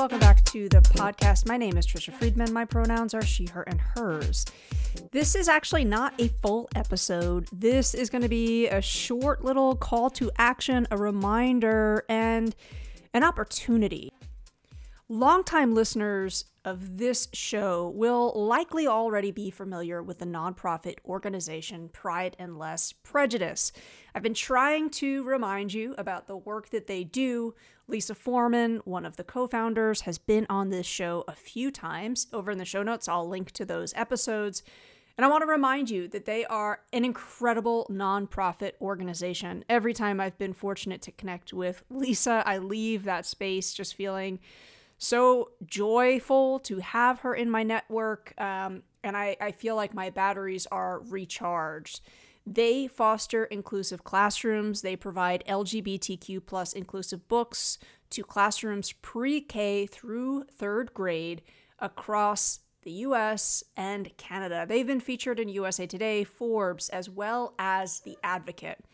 Welcome back to the podcast. My name is Tricia Friedman. My pronouns are she, her, and hers. This is actually not a full episode. This is going to be a short little call to action, a reminder, and an opportunity. Longtime listeners of this show will likely already be familiar with the nonprofit organization Pride and Less Prejudice. I've been trying to remind you about the work that they do. Lisa Forman, one of the co founders, has been on this show a few times. Over in the show notes, I'll link to those episodes. And I want to remind you that they are an incredible nonprofit organization. Every time I've been fortunate to connect with Lisa, I leave that space just feeling so joyful to have her in my network. Um, and I, I feel like my batteries are recharged. They foster inclusive classrooms. They provide LGBTQ plus inclusive books to classrooms pre K through third grade across the US and Canada. They've been featured in USA Today, Forbes, as well as The Advocate.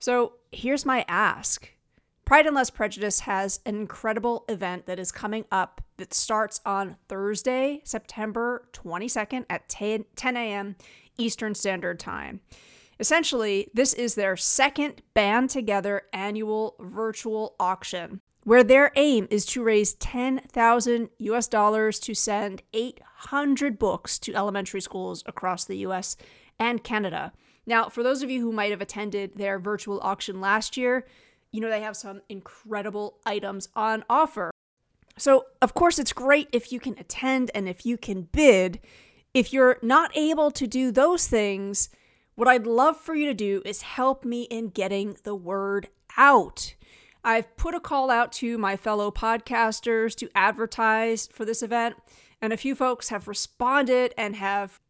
So here's my ask Pride and Less Prejudice has an incredible event that is coming up that starts on Thursday, September 22nd at 10, 10 a.m. Eastern Standard Time. Essentially, this is their second band together annual virtual auction where their aim is to raise 10,000 US dollars to send 800 books to elementary schools across the US and Canada. Now, for those of you who might have attended their virtual auction last year, you know they have some incredible items on offer. So, of course, it's great if you can attend and if you can bid. If you're not able to do those things, what I'd love for you to do is help me in getting the word out. I've put a call out to my fellow podcasters to advertise for this event, and a few folks have responded and have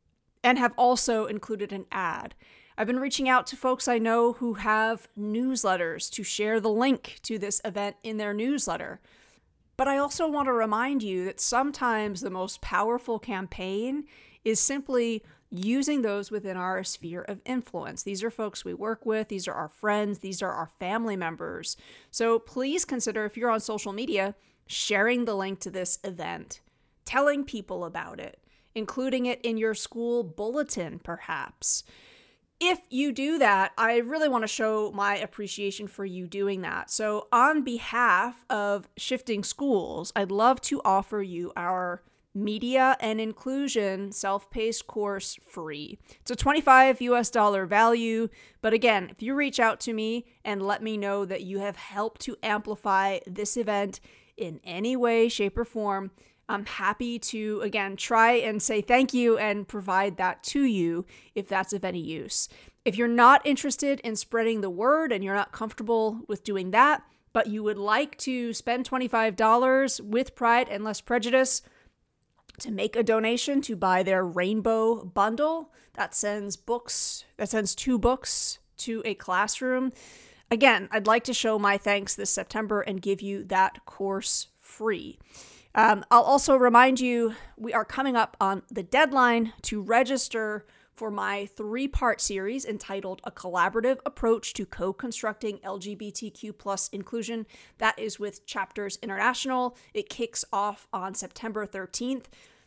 and have also included an ad. I've been reaching out to folks I know who have newsletters to share the link to this event in their newsletter. But I also want to remind you that sometimes the most powerful campaign is simply using those within our sphere of influence. These are folks we work with, these are our friends, these are our family members. So please consider if you're on social media, sharing the link to this event, telling people about it, including it in your school bulletin, perhaps. If you do that, I really want to show my appreciation for you doing that. So, on behalf of Shifting Schools, I'd love to offer you our media and inclusion self-paced course free. It's a 25 US dollar value, but again, if you reach out to me and let me know that you have helped to amplify this event in any way, shape or form, I'm happy to again try and say thank you and provide that to you if that's of any use. If you're not interested in spreading the word and you're not comfortable with doing that, but you would like to spend $25 with Pride and Less Prejudice, to make a donation to buy their rainbow bundle that sends books that sends two books to a classroom again i'd like to show my thanks this september and give you that course free um, i'll also remind you we are coming up on the deadline to register for my three part series entitled A Collaborative Approach to Co Constructing LGBTQ plus Inclusion. That is with Chapters International. It kicks off on September 13th.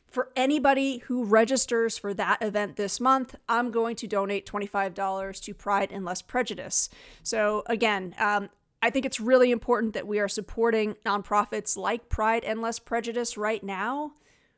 For anybody who registers for that event this month, I'm going to donate $25 to Pride and Less Prejudice. So, again, um, I think it's really important that we are supporting nonprofits like Pride and Less Prejudice right now.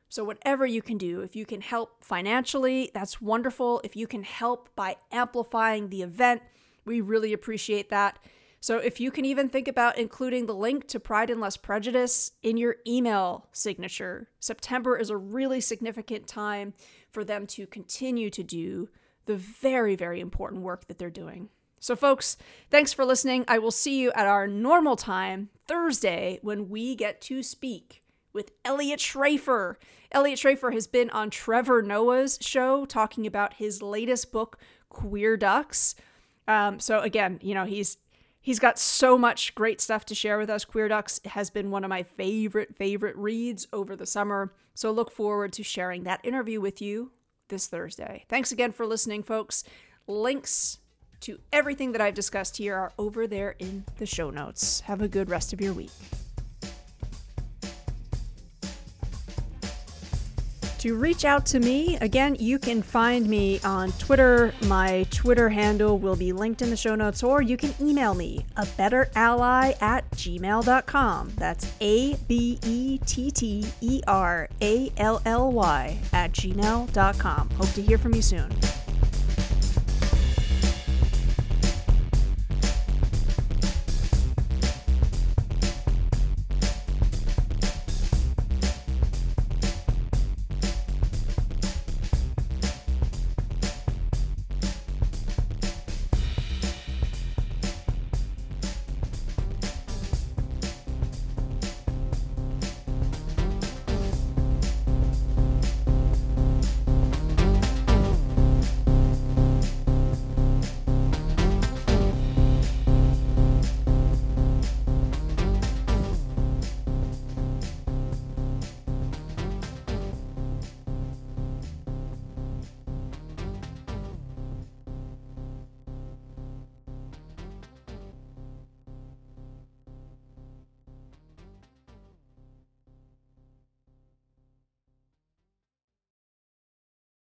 So, whatever you can do, if you can help financially, that's wonderful. If you can help by amplifying the event, we really appreciate that. So, if you can even think about including the link to Pride and Less Prejudice in your email signature, September is a really significant time for them to continue to do the very, very important work that they're doing. So, folks, thanks for listening. I will see you at our normal time, Thursday, when we get to speak with Elliot Schrefer. Elliot Schrefer has been on Trevor Noah's show talking about his latest book, Queer Ducks. Um, so again, you know, he's he's got so much great stuff to share with us. Queer Ducks has been one of my favorite favorite reads over the summer. So look forward to sharing that interview with you this Thursday. Thanks again for listening, folks. Links to everything that I've discussed here are over there in the show notes. Have a good rest of your week. To reach out to me, again, you can find me on Twitter. My Twitter handle will be linked in the show notes, or you can email me, a better ally at gmail.com. That's A B E T T E R A L L Y at gmail.com. Hope to hear from you soon.